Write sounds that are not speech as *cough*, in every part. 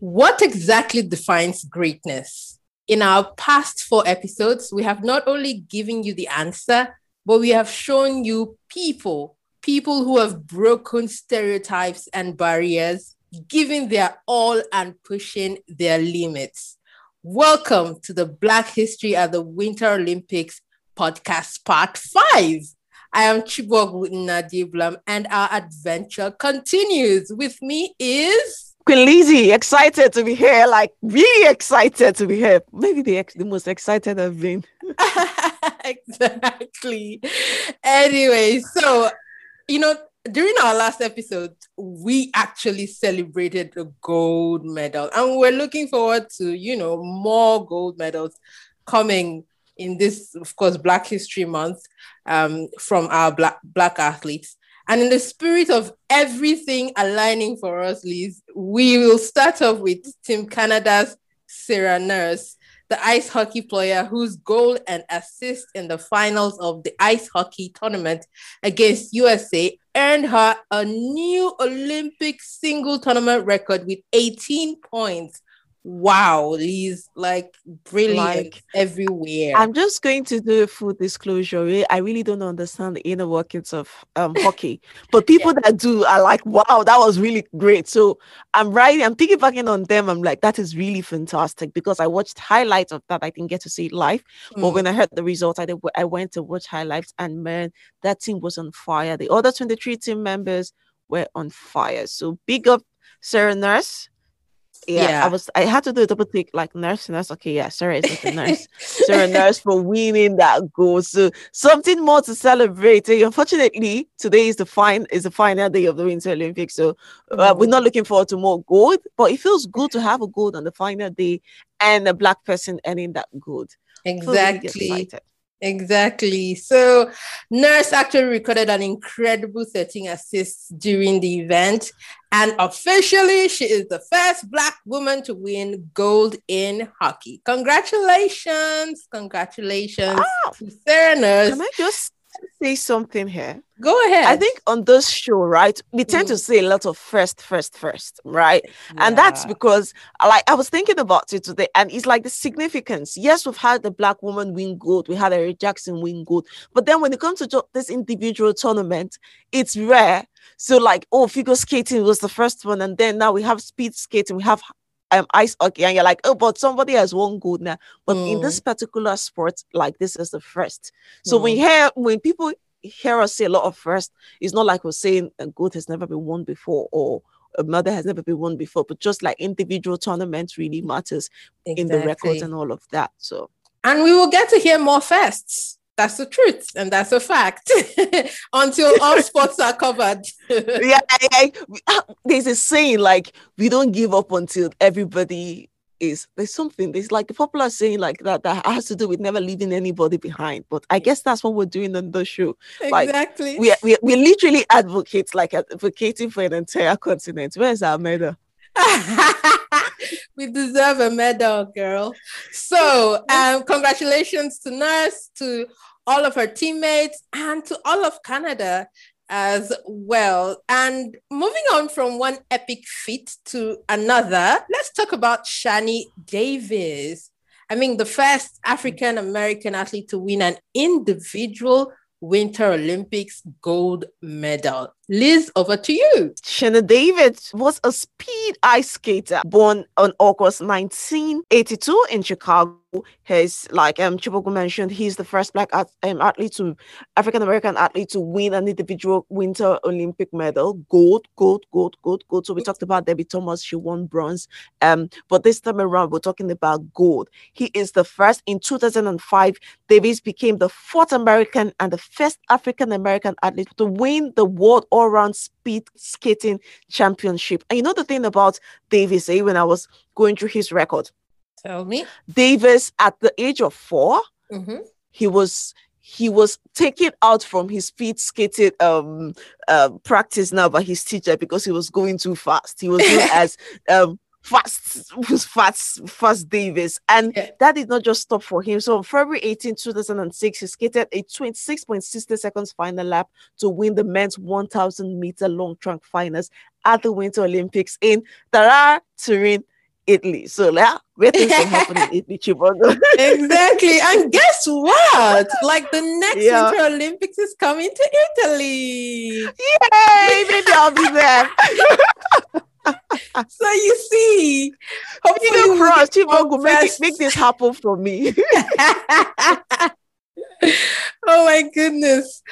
What exactly defines greatness? In our past four episodes, we have not only given you the answer, but we have shown you people, people who have broken stereotypes and barriers, giving their all and pushing their limits. Welcome to the Black History at the Winter Olympics podcast, part five. I am Chibok Nadia Blam, and our adventure continues. With me is Kwin Lizzy, excited to be here, like really excited to be here. Maybe the, ex- the most excited I've been. *laughs* exactly. Anyway, so, you know, during our last episode, we actually celebrated a gold medal, and we're looking forward to, you know, more gold medals coming in this, of course, Black History Month um, from our black, black athletes. And in the spirit of everything aligning for us, Liz, we will start off with Team Canada's Sarah Nurse, the ice hockey player whose goal and assist in the finals of the ice hockey tournament against USA earned her a new Olympic single tournament record with 18 points wow, these like brilliant like, everywhere. I'm just going to do a full disclosure. I really don't understand the inner workings of um, hockey, but people yeah. that do are like, wow, that was really great. So I'm writing, I'm thinking back in on them. I'm like, that is really fantastic because I watched highlights of that. I didn't get to see it live, mm. but when I heard the results, I did, I went to watch highlights, and man, that team was on fire. The other 23 team members were on fire. So big up Sarah Nurse yeah, yeah, I was I had to do a double click like nurse, nurse. Okay, yeah, Sarah is a nurse. *laughs* Sarah nurse for winning that goal. So something more to celebrate. Unfortunately, today is the fine is the final day of the Winter Olympics. So uh, we're not mm. looking forward to more gold, but it feels good to have a gold on the final day and a black person earning that gold. Exactly. Exactly. So, Nurse actually recorded an incredible 13 assists during the event. And officially, she is the first Black woman to win gold in hockey. Congratulations. Congratulations oh, Sarah Nurse. Can I just say something here? Go ahead. I think on this show, right, we tend mm. to say a lot of first, first, first, right? Yeah. And that's because, like, I was thinking about it today, and it's like the significance. Yes, we've had the black woman win gold, we had Erin Jackson win gold, but then when it comes to this individual tournament, it's rare. So, like, oh, figure skating was the first one, and then now we have speed skating, we have um, ice hockey, and you're like, oh, but somebody has won gold now. But mm. in this mm. particular sport, like this is the first. So mm. when hear when people hear us say a lot of first, it's not like we're saying a gold has never been won before or a mother has never been won before, but just like individual tournaments really matters exactly. in the records and all of that. So and we will get to hear more firsts. That's the truth, and that's a fact. *laughs* Until all *laughs* sports are covered. *laughs* yeah, I, ah, there's a saying like we don't give up until everybody is. There's something. There's like a popular saying like that that has to do with never leaving anybody behind. But I guess that's what we're doing on the show. Exactly. Like, we we we literally advocate like advocating for an entire continent. Where's our medal? we deserve a medal, girl. So, um, congratulations to Nurse, to all of her teammates, and to all of Canada as well. And moving on from one epic feat to another, let's talk about Shani Davis. I mean, the first African American athlete to win an individual Winter Olympics gold medal. Liz, over to you. Shani Davis was a speed ice skater born on August 1982 in Chicago He's like um Chiboku mentioned, he's the first black at, um, athlete to African American athlete to win an individual Winter Olympic medal, gold, gold, gold, gold, gold. So we talked about Debbie Thomas, she won bronze. Um, but this time around, we're talking about gold. He is the first in 2005. Davis became the fourth American and the first African American athlete to win the world all-round speed skating championship. And you know the thing about Davis, eh, when I was going through his record Tell me. Davis, at the age of 4 mm-hmm. he was he was taken out from his speed skating um uh, practice now by his teacher because he was going too fast. He was known *laughs* as um fast was fast fast Davis. And yeah. that did not just stop for him. So on February 18, 2006, he skated a 26.60 seconds final lap to win the men's 1000 meter long track finals at the Winter Olympics in Tarar, Turin, Italy. So yeah, great things can happen in Italy, *laughs* exactly. And guess what? Like the next yeah. Winter Olympics is coming to Italy. Yay! Maybe I'll be there. *laughs* so you see, hopefully, cross, Chibongo, make, make this happen for me. *laughs* oh my goodness.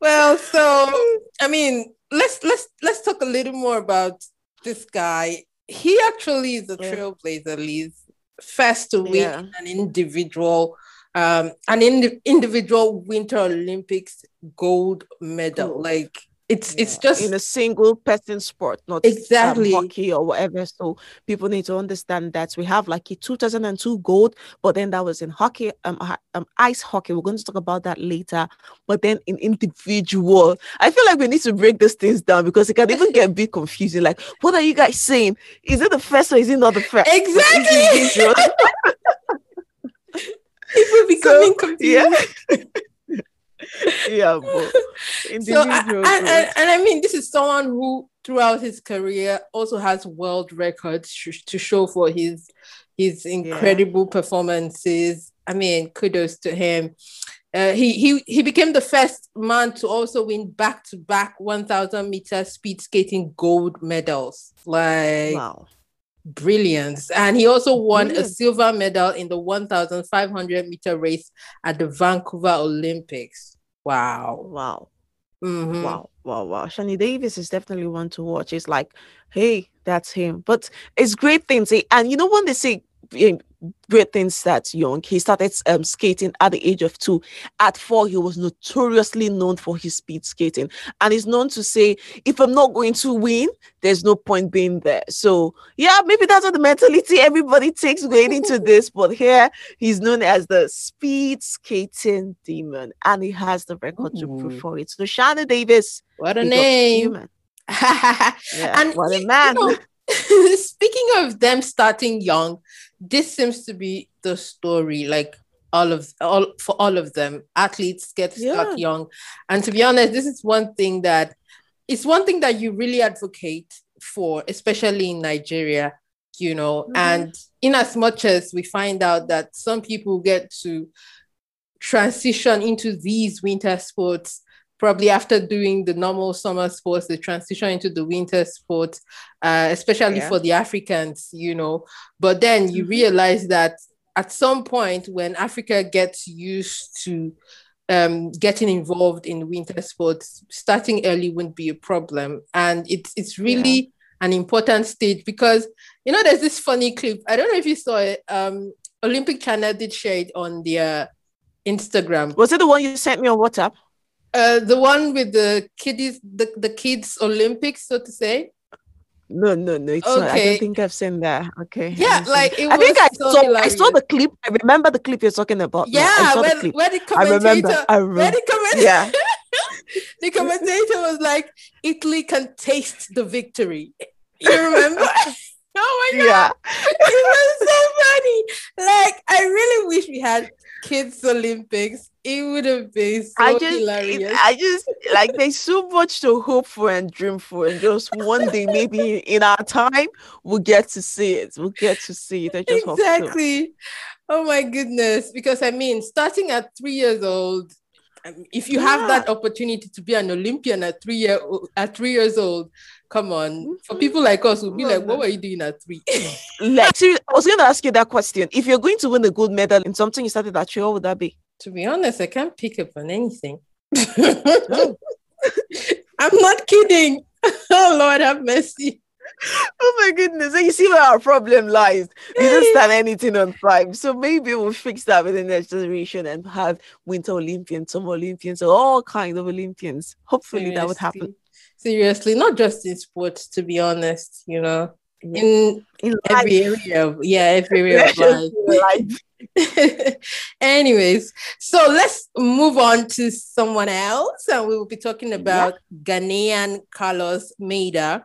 Well, so I mean, let's let's let's talk a little more about this guy. He actually is a trailblazer, Liz. First to win yeah. an individual, um, an in- individual Winter Olympics gold medal. Like it's yeah. it's just in a single person sport not exactly. um, hockey or whatever. So people need to understand that we have like a 2002 gold but then that was in hockey um, um ice hockey. We're going to talk about that later. But then in individual i feel like we need to break these things down because it can even get a bit confusing. Like what are you guys saying? Is it the first or is it not the first exactly. People *laughs* becoming so, confused yeah *laughs* *laughs* yeah, so I, and, and, and, I mean, this is someone who, throughout his career, also has world records sh- to show for his his incredible yeah. performances. I mean, kudos to him. Uh, he he he became the first man to also win back to back 1000 meter speed skating gold medals. Like wow. brilliance. And he also won Brilliant. a silver medal in the 1500 meter race at the Vancouver Olympics. Wow. Wow. Mm-hmm. Wow, wow, wow. Shani Davis is definitely one to watch. It's like, hey, that's him. But it's great things. And you know, when they say great things that young. He started um, skating at the age of two. At four, he was notoriously known for his speed skating. And he's known to say, if I'm not going to win, there's no point being there. So, yeah, maybe that's what the mentality everybody takes going *laughs* into this. But here, he's known as the speed skating demon. And he has the record Ooh. to prove for it. So, Shani Davis. What a name. *laughs* yeah, and what a man. You know, *laughs* speaking of them starting young, this seems to be the story. Like all of all for all of them, athletes get yeah. young, and to be honest, this is one thing that it's one thing that you really advocate for, especially in Nigeria. You know, mm-hmm. and in as much as we find out that some people get to transition into these winter sports probably after doing the normal summer sports, the transition into the winter sports, uh, especially yeah. for the Africans, you know. But then you mm-hmm. realize that at some point when Africa gets used to um, getting involved in winter sports, starting early wouldn't be a problem. And it's it's really yeah. an important stage because you know there's this funny clip. I don't know if you saw it. Um, Olympic Channel did share it on their Instagram. Was it the one you sent me on WhatsApp? Uh, the one with the kiddies, the, the kids Olympics, so to say. No, no, no. It's okay. not. I don't think I've seen that. Okay. Yeah, like I think I so saw. Hilarious. I saw the clip. I remember the clip you're talking about. Yeah, where, the where the commentator. I remember. I remember. Where the commentator. Yeah. *laughs* the commentator was like, "Italy can taste the victory." You remember? *laughs* *laughs* oh my god! Yeah. it was so funny. Like, I really wish we had kids Olympics it would have been so I just, hilarious. I just like there's so much to hope for and dream for, and just one day, maybe in our time, we'll get to see it. We'll get to see it. I just exactly. Oh my goodness! Because I mean, starting at three years old, um, if you yeah. have that opportunity to be an Olympian at three year at three years old, come on. For mm-hmm. people like us, we'll be like, what were you doing at three? like, I was going to ask you that question. If you're going to win a gold medal in something you started at three, what would that be? To be honest, I can't pick up on anything. *laughs* I'm not kidding. *laughs* oh Lord, have mercy. Oh my goodness. You see where our problem lies. We don't stand anything on five. So maybe we'll fix that with the next generation and have winter Olympians, summer Olympians, or all kinds of Olympians. Hopefully Seriously. that would happen. Seriously, not just in sports, to be honest, you know. In, in every area of, yeah, every area of *laughs* life. *laughs* Anyways, so let's move on to someone else, and we will be talking about yeah. Ghanaian Carlos Mäder.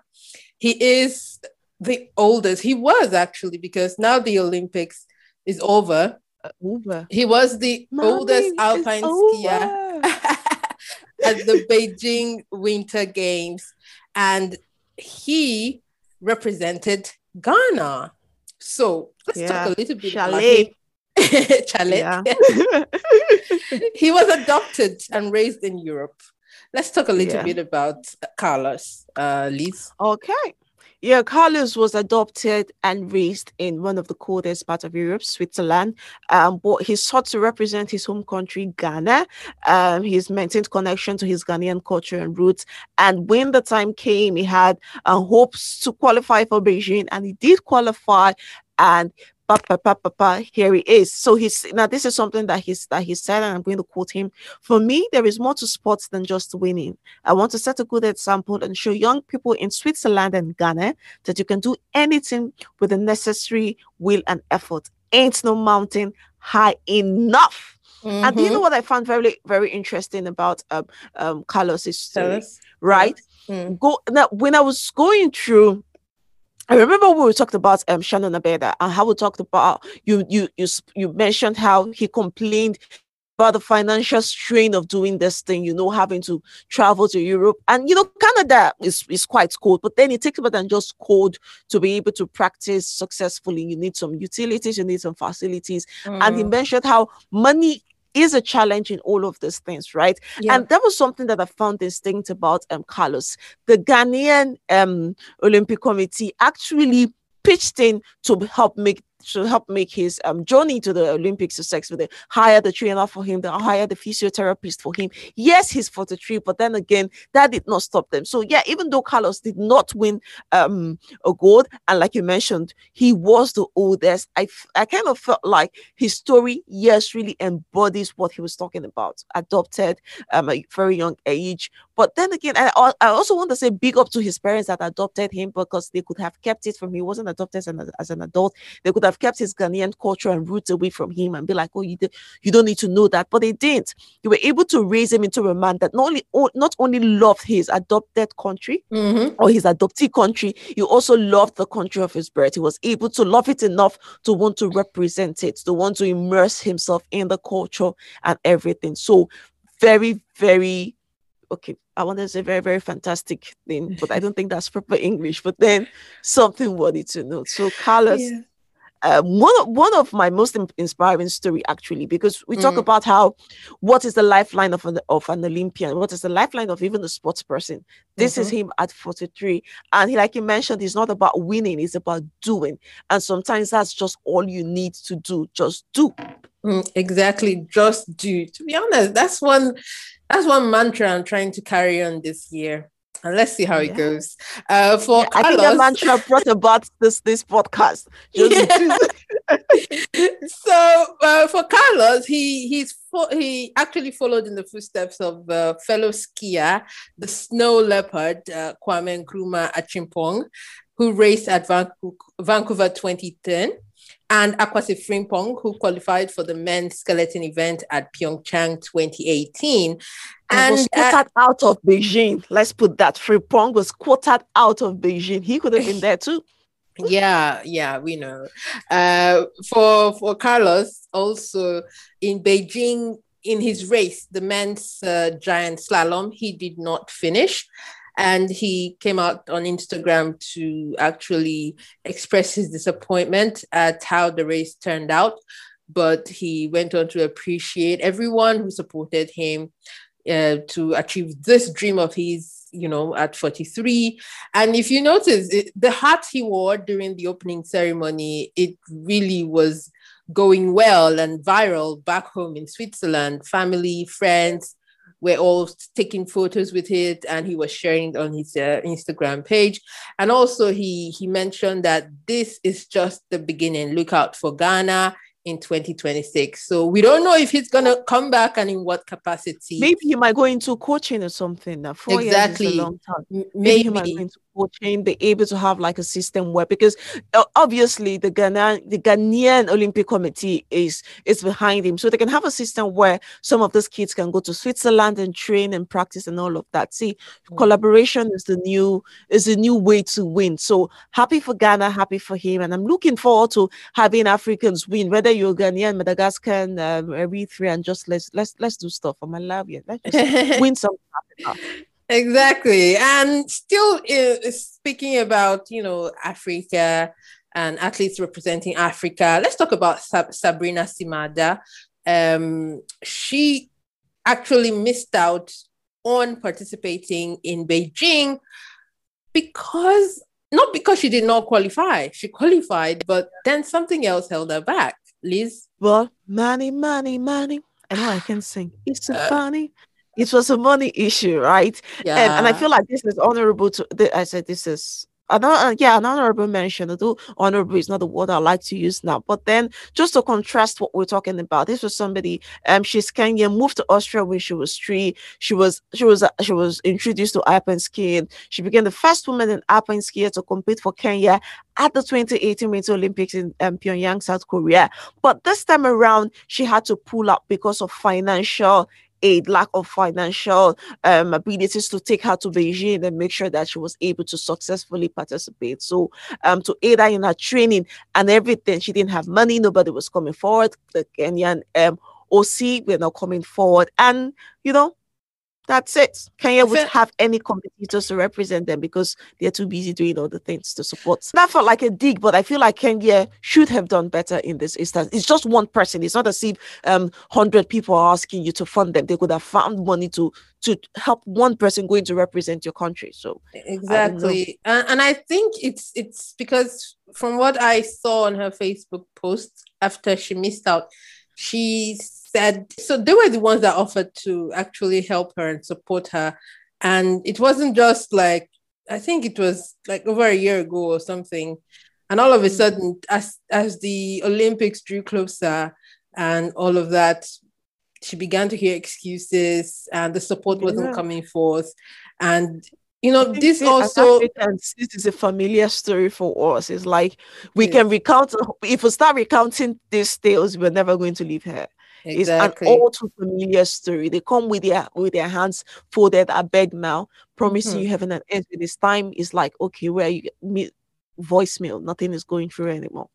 He is the oldest. He was actually because now the Olympics is over. Over. He was the Mommy, oldest alpine skier *laughs* at the Beijing Winter Games, and he represented Ghana So let's yeah. talk a little bit Chalet. about *laughs* Chalet. *laughs* He was adopted and raised in Europe. Let's talk a little yeah. bit about Carlos, uh, Liz. Okay. Yeah, Carlos was adopted and raised in one of the coldest parts of Europe, Switzerland. Um, but he sought to represent his home country, Ghana. Um, he's maintained connection to his Ghanaian culture and roots. And when the time came, he had uh, hopes to qualify for Beijing, and he did qualify. And pa, pa, pa, pa, here he is. So he's now this is something that he's that he said, and I'm going to quote him. For me, there is more to sports than just winning. I want to set a good example and show young people in Switzerland and Ghana that you can do anything with the necessary will and effort. Ain't no mountain high enough. Mm-hmm. And you know what I found very, very interesting about um, um Carlos's story, right? Mm. Go now when I was going through I remember when we talked about um, Shannon Abeda and how we talked about you you you you mentioned how he complained about the financial strain of doing this thing, you know, having to travel to Europe. And you know, Canada is, is quite cold, but then it takes more than just cold to be able to practice successfully. You need some utilities, you need some facilities. Mm. And he mm. mentioned how money is a challenge in all of these things, right? Yeah. And that was something that I found distinct about um, Carlos. The Ghanaian um, Olympic Committee actually pitched in to help make to help make his um, journey to the Olympics successful. They hire the trainer for him, they hire the physiotherapist for him. Yes, he's 43, but then again, that did not stop them. So, yeah, even though Carlos did not win um, a gold, and like you mentioned, he was the oldest, I, I kind of felt like his story, yes, really embodies what he was talking about. Adopted um, a very young age. But then again, I, I also want to say big up to his parents that adopted him because they could have kept it from him. he wasn't adopted as an, as an adult. They could have have kept his Ghanaian culture and roots away from him and be like, oh, you, you don't need to know that. But they didn't. They were able to raise him into a man that not only, not only loved his adopted country mm-hmm. or his adoptee country, he also loved the country of his birth. He was able to love it enough to want to represent it, to want to immerse himself in the culture and everything. So, very, very okay, I want to say very, very fantastic thing, but I don't think that's proper *laughs* English. But then something worthy to know. So Carlos yeah uh, one of, one of my most inspiring story actually because we talk mm. about how what is the lifeline of an of an Olympian, what is the lifeline of even a sports person. This mm-hmm. is him at 43, and he, like you mentioned, it's not about winning; it's about doing. And sometimes that's just all you need to do. Just do. Mm, exactly, just do. To be honest, that's one that's one mantra I'm trying to carry on this year and let's see how yeah. it goes. Uh, for yeah, Carlos, I think mantra *laughs* brought about this this podcast. Yeah. *laughs* so uh, for Carlos, he he's fo- he actually followed in the footsteps of uh, fellow skier, the snow leopard uh, Kwame Nkrumah Acheampong, who raced at Vancouver 2010 and Akwasi Frimpong, who qualified for the men's skeleton event at Pyeongchang 2018. And was quoted uh, out of Beijing. Let's put that. Frimpong was quoted out of Beijing. He could have been there too. *laughs* yeah, yeah, we know. Uh, for for Carlos, also in Beijing, in his race, the men's uh, giant slalom, he did not finish and he came out on Instagram to actually express his disappointment at how the race turned out. But he went on to appreciate everyone who supported him uh, to achieve this dream of his, you know, at 43. And if you notice, it, the hat he wore during the opening ceremony, it really was going well and viral back home in Switzerland. Family, friends, we're all taking photos with it and he was sharing on his uh, instagram page. And also he he mentioned that this is just the beginning. Look out for ghana in 2026 so we don't know if he's gonna come back and in what capacity. Maybe he might go into coaching or something. Now four exactly years is a long time. Maybe, maybe might go be able to have like a system where because uh, obviously the Ghana the Ghanaian Olympic Committee is is behind him, so they can have a system where some of those kids can go to Switzerland and train and practice and all of that. See, mm-hmm. collaboration is the new is the new way to win. So happy for Ghana, happy for him, and I'm looking forward to having Africans win, whether you're Ghanaian, Madagascar, um, Eritrea, and just let's let's let's do stuff for my love. Yeah, let's just *laughs* win some. Exactly. And still uh, speaking about, you know, Africa and athletes representing Africa. Let's talk about Sab- Sabrina Simader. Um, she actually missed out on participating in Beijing because not because she did not qualify, she qualified, but then something else held her back. Liz? Well, money, money, money. I know I can sing. It's so funny. It was a money issue, right? Yeah. And, and I feel like this is honorable to. The, I said this is another uh, yeah an honorable mention although honorable is not the word i like to use now but then just to contrast what we're talking about this was somebody um she's kenyan moved to austria when she was three she was she was uh, she was introduced to alpine skiing she became the first woman in alpine skier to compete for kenya at the 2018 winter olympics in um, pyongyang south korea but this time around she had to pull up because of financial a lack of financial um, abilities to take her to Beijing and make sure that she was able to successfully participate. So, um, to aid her in her training and everything, she didn't have money. Nobody was coming forward. The Kenyan um, OC were not coming forward, and you know, that's it. Kenya would have any competitors to represent them because they're too busy doing other things to support. That felt like a dig, but I feel like Kenya should have done better in this instance. It's just one person. It's not as if um hundred people are asking you to fund them. They could have found money to to help one person going to represent your country. So exactly, and, and I think it's it's because from what I saw on her Facebook post after she missed out, she's said so they were the ones that offered to actually help her and support her. And it wasn't just like i think it was like over a year ago or something. And all of a mm. sudden as as the olympics drew closer and all of that she began to hear excuses and the support wasn't yeah. coming forth. And you know this also this is a familiar story for us. It's like we can recount if we start recounting these tales we're never going to leave her Exactly. It's an all too familiar story. They come with their with their hands folded. I beg now, promising mm-hmm. you heaven and earth. This time is like, okay, where you me voicemail, nothing is going through anymore.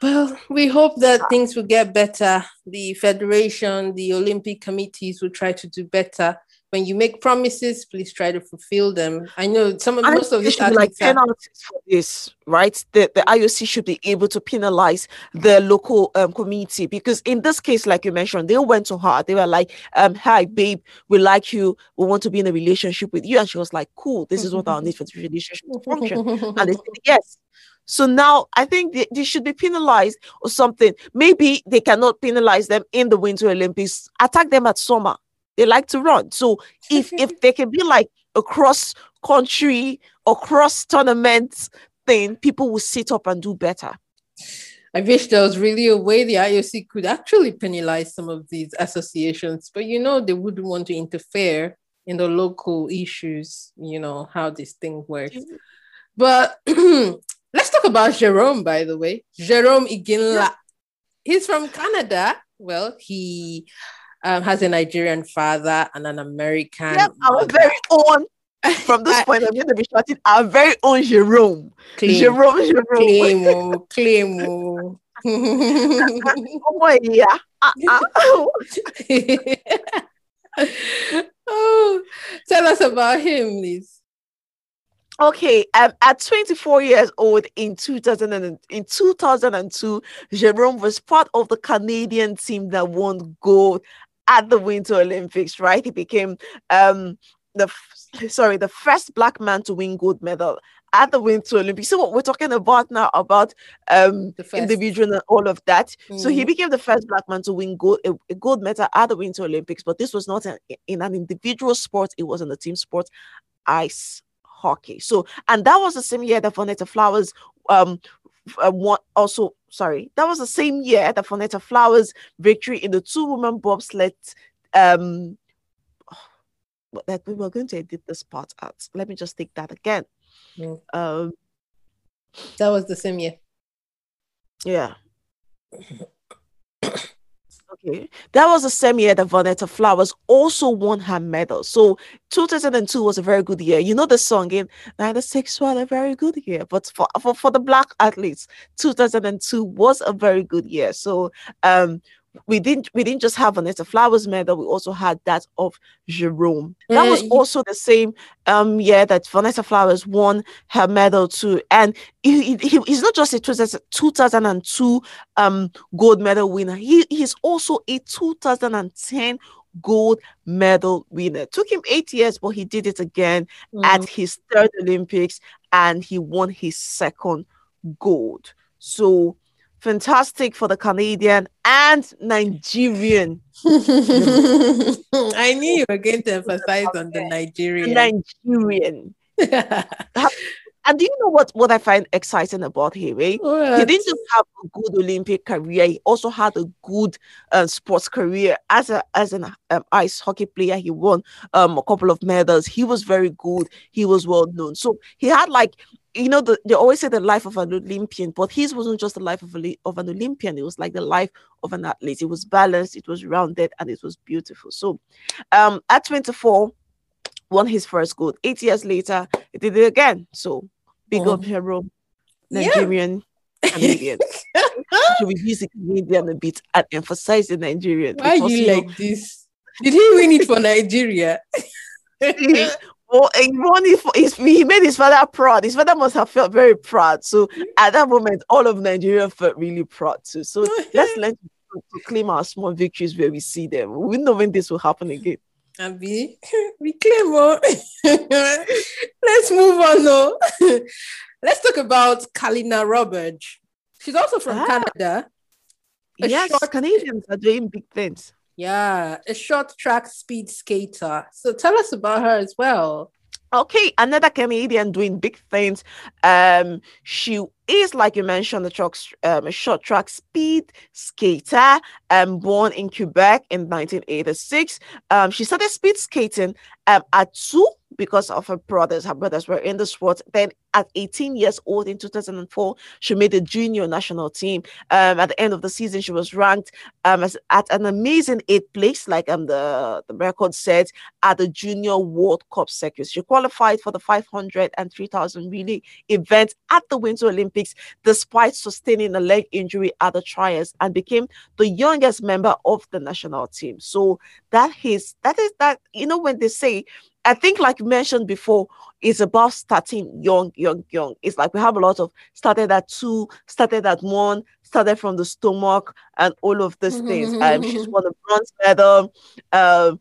Well, we hope that things will get better. The federation, the Olympic committees will try to do better when you make promises, please try to fulfill them. I know some of I most of these like penalties for this, right? The the IOC should be able to penalize the local um, community because in this case, like you mentioned, they went to her. They were like, um, "Hi, babe, we like you. We want to be in a relationship with you," and she was like, "Cool, this is what I *laughs* need for the relationship to function." *laughs* and they said yes. So now I think they, they, should be penalized or something. Maybe they cannot penalize them in the Winter Olympics. Attack them at summer they like to run. So if if they can be like a cross country or cross tournament thing, people will sit up and do better. I wish there was really a way the IOC could actually penalize some of these associations, but you know, they wouldn't want to interfere in the local issues, you know, how this thing works. But *clears throat* let's talk about Jarome, by the way. Jarome Iginla. Yeah. He's from Canada. Well, he um, has a Nigerian father and an American. Yep, our very own. *laughs* From this point, I'm going to be shouting our very own Jarome. Claim. Jarome, Jarome. Claim, *laughs* oh, claim. Oh. *laughs* oh, yeah. Uh-uh. oh, tell us about him, please. Okay, um, at 24 years old in 2000 and, in 2002, Jarome was part of the Canadian team that won gold at the Winter Olympics, right? He became um, the sorry the first black man to win gold medal at the Winter Olympics. So what we're talking about now about um individual and all of that. Mm. So he mm-hmm. became the first black man to win gold a, a gold medal at the Winter Olympics, but this was not an, in an individual sport; it was in a team sport, ice hockey. So and that was the same year that Vonetta Flowers um uh, one also sorry, that was the same year that Vonetta Flowers' victory in the two woman bobsled. Um, that we were going to edit this part out. Let me just take that again. Mm. Um, that was the same year. Yeah. Okay. That was the same year that Vonetta Flowers also won her medal. So 2002 was a very good year. You know the song in 96 was a very good year. But for, for, for the black athletes, 2002 was a very good year. So um we didn't we didn't just have Vanessa Flowers medal, we also had that of Jarome. That was Uh, also the same um year that Vanessa Flowers won her medal too. And he, he, he's not just a 2002 um gold medal winner, he, he's also a 2010 gold medal winner. Took him eight years, but he did it again at Mm. his third Olympics and he won his second gold. So fantastic for the Canadian and Nigerian. *laughs* I knew you were going to emphasize on the Nigerian. Nigerian. *laughs* And do you know what, what I find exciting about him? Eh? He didn't just have a good Olympic career; he also had a good uh, sports career as a as an um, ice hockey player. He won um, a couple of medals. He was very good. He was well known. So he had like you know the, they always say the life of an Olympian, but his wasn't just the life of a, of an Olympian. It was like the life of an athlete. It was balanced. It was rounded, and it was beautiful. So, um, at twenty four. Won his first gold. Eight years later, he did it again. So big up um, hero, Yeah. Nigerian, Canadian. to reduce the Canadian a bit and emphasize the Nigerian. Why because, you like this? Did he win it for Nigeria? *laughs* Well, he won it for his, he made his father proud. His father must have felt very proud. So at that moment, all of Nigeria felt really proud too. So let's *laughs* learn to, to claim our small victories where we see them. We know when this will happen again. Abby, we claim. Let's move on though. *laughs* Let's talk about Kalina Roberge. She's also from Ah. Canada. A yes, short- Canadians are doing big things. Yeah, a short track speed skater. So tell us about her as well. Okay, another Canadian doing big things. Um, she is, like you mentioned, the truck, um, short track speed skater. Um, born in Quebec in 1986. Um, she started speed skating um at two because of her brothers. Her brothers were in the sport. Then, at 18 years old in 2004, she made the junior national team. Um, at the end of the season, she was ranked um as, at an amazing eighth place, like um the the record said at the Junior World Cup circuit. She qualified for the 500 and 3000 relay event at the Winter Olympics despite sustaining a leg injury at the trials and became the youngest member of the national team. So that is that is that you know when they say I think like mentioned before it's about starting young young young. It's like we have a lot of started at 2, started at 1, started from the stomach and all of these things. Um, she's won a bronze medal um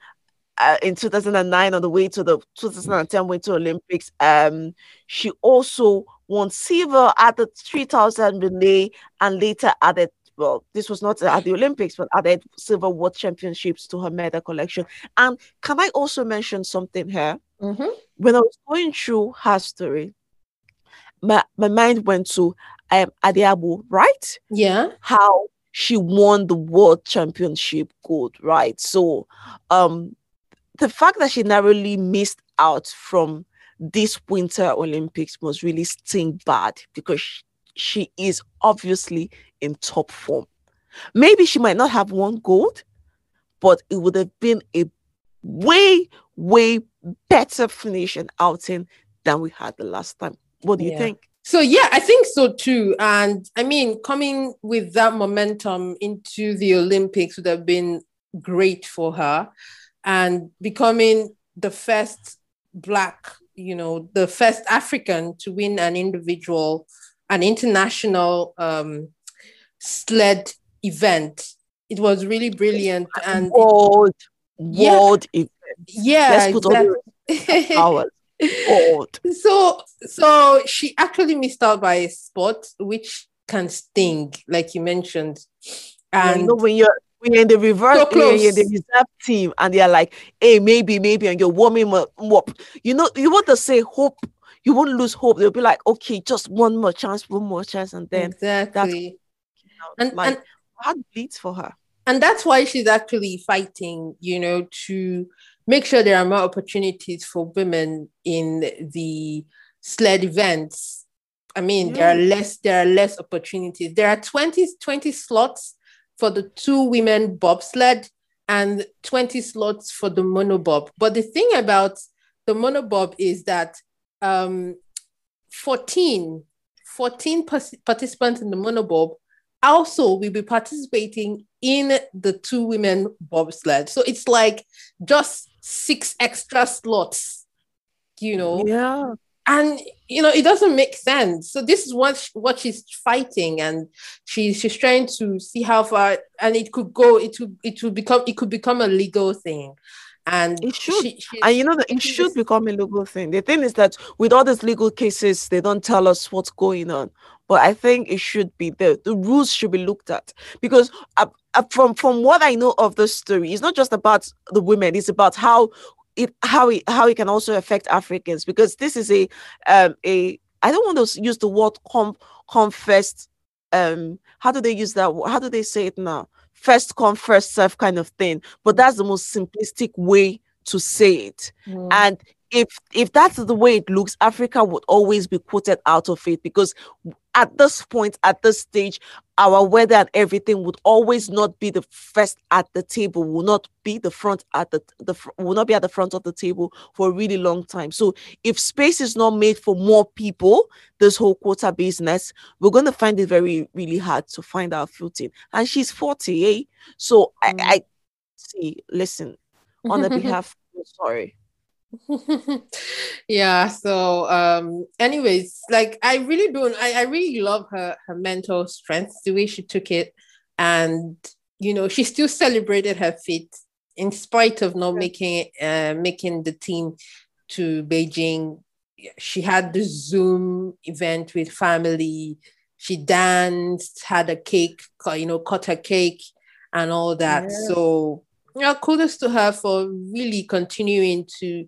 uh, in 2009 on the way to the 2010 Winter Olympics. Um, she also won silver at the 3000 relay and later added, well, this was not at the Olympics, but added silver world championships to her medal collection. And can I also mention something here? Mhm. When I was going through her story, my, my mind went to um, Adeagbo, right? Yeah. how she won the world championship gold, right? So um the fact that she narrowly missed out from this winter Olympics must really sting bad because sh- she is obviously in top form. Maybe she might not have won gold, but it would have been a way, way better finish and outing than we had the last time. What do you Yeah. think? So yeah, I think so too. And I mean, coming with that momentum into the Olympics would have been great for her, and becoming the first black, you know, the first African to win an individual, an international um, sled event. It was really brilliant, and World, Yeah. world event. yeah, Let's put all the exactly. hours. *laughs* World. so so she actually missed out by a spot which can sting like you mentioned And and you know when you're when you're in the reverse, So you're in the reserve team, and they're like, "Hey, maybe, maybe," and you're warming up. You know, you want to say hope. You won't lose hope. They'll be like, "Okay, just one more chance, one more chance," and then exactly you know, and, like and heart bleeds for her. and that's why she's actually fighting you know to make sure there are more opportunities for women in the sled events i mean there are less there are less opportunities there are 20 20 slots for the two women bobsled and 20 slots for the monobob but the thing about the monobob is that um 14 14 participants in the monobob also will be participating in the two women bobsled. So it's like just six extra slots, you know. Yeah. And you know, it doesn't make sense. So this is what she, what she's fighting, and she's she's trying to see how far, and it could go. It would it would become it could become a legal thing and it should she, and you know that it should become a legal thing the thing is that with all these legal cases they don't tell us what's going on but i think it should be the the rules should be looked at because uh, uh, from from what i know of the story it's not just about the women it's about how it how it how it can also affect africans because this is a um a i don't want to use the word com first um how do they use that how do they say it now first come first serve kind of thing but mm. that's the most simplistic way to say it mm. and if if that's the way it looks africa would always be quoted out of it because at this point at this stage our weather and everything would always not be the first at the table will not be the front at the the will not be at the front of the table for a really long time so if space is not made for more people this whole quota business we're going to find it very really hard to find our footing and she's 40 eh? so mm. I, I see listen on the *laughs* behalf sorry *laughs* yeah so um anyways like i really don't I, I really love her her mental strength the way she took it. And you know she still celebrated her feat in spite of not making uh making the team to beijing. She had the zoom event with family. She danced had a cake you know cut a cake and all that. Yeah. so yeah kudos to her for really continuing to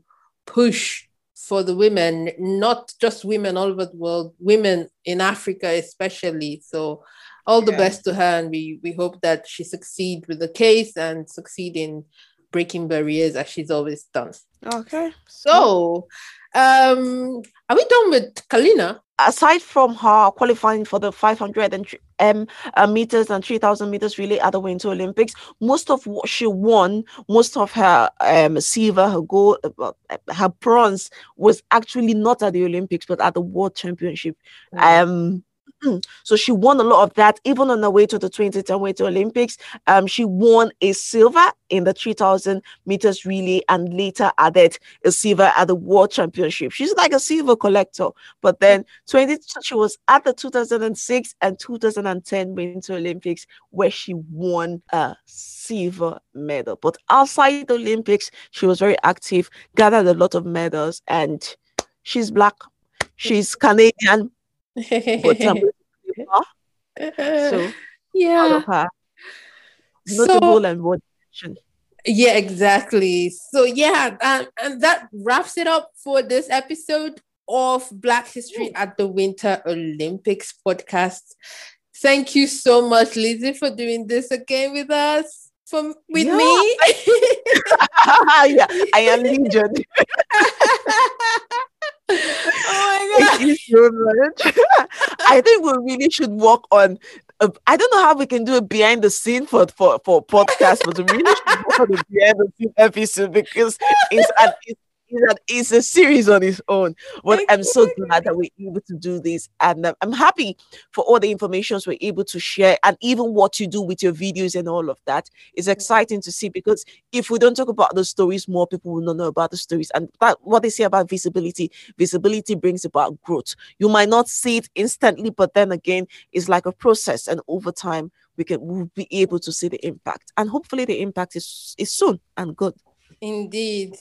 push for the women, not just women all over the world, women in Africa especially. So all the yeah. best to her and we we hope that she succeed with the case and succeed in breaking barriers as she's always done. Okay. So um are we done with Kalina? aside from her qualifying for the 500 and um, uh, meters and 3000 meters relay at the Winter Olympics, most of what she won, most of her um, silver, her gold, uh, her bronze was actually not at the Olympics but at the World Championship. Mm. Um, Hmm. so she won a lot of that even on the way to the 2010 Winter Olympics. Um, she won a silver in the 3000 meters relay and later added a silver at the World Championship. She's like a silver collector. But hmm. then 20, she was at the 2006 and 2010 Winter Olympics where she won a silver medal. But outside the Olympics, she was very active, gathered a lot of medals, and she's black. Hmm. She's Canadian, so *laughs* yeah, notable so, and worth Yeah, exactly. So yeah, um, and that wraps it up for this episode of Black History at the Winter Olympics podcast. Thank you so much, Lizzie, for doing this again with us. From with yeah. me. *laughs* yeah, I am Legion. *laughs* oh my god! Thank you so much. *laughs* I think we really should work on. Uh, I don't know how we can do a behind the scene for for for podcast, but we really should work on a behind the scene episode because it's an it's it's a series on its own. But I'm so glad that we're able to do this. And um, I'm happy for all the information we're able to share and even what you do with your videos and all of that is exciting to see because if we don't talk about the stories, more people will not know about the stories. And that, what they say about visibility, visibility brings about growth. You might not see it instantly, but then again, it's like a process. And over time, we can we'll be able to see the impact. And hopefully the impact is, is soon and good. Indeed.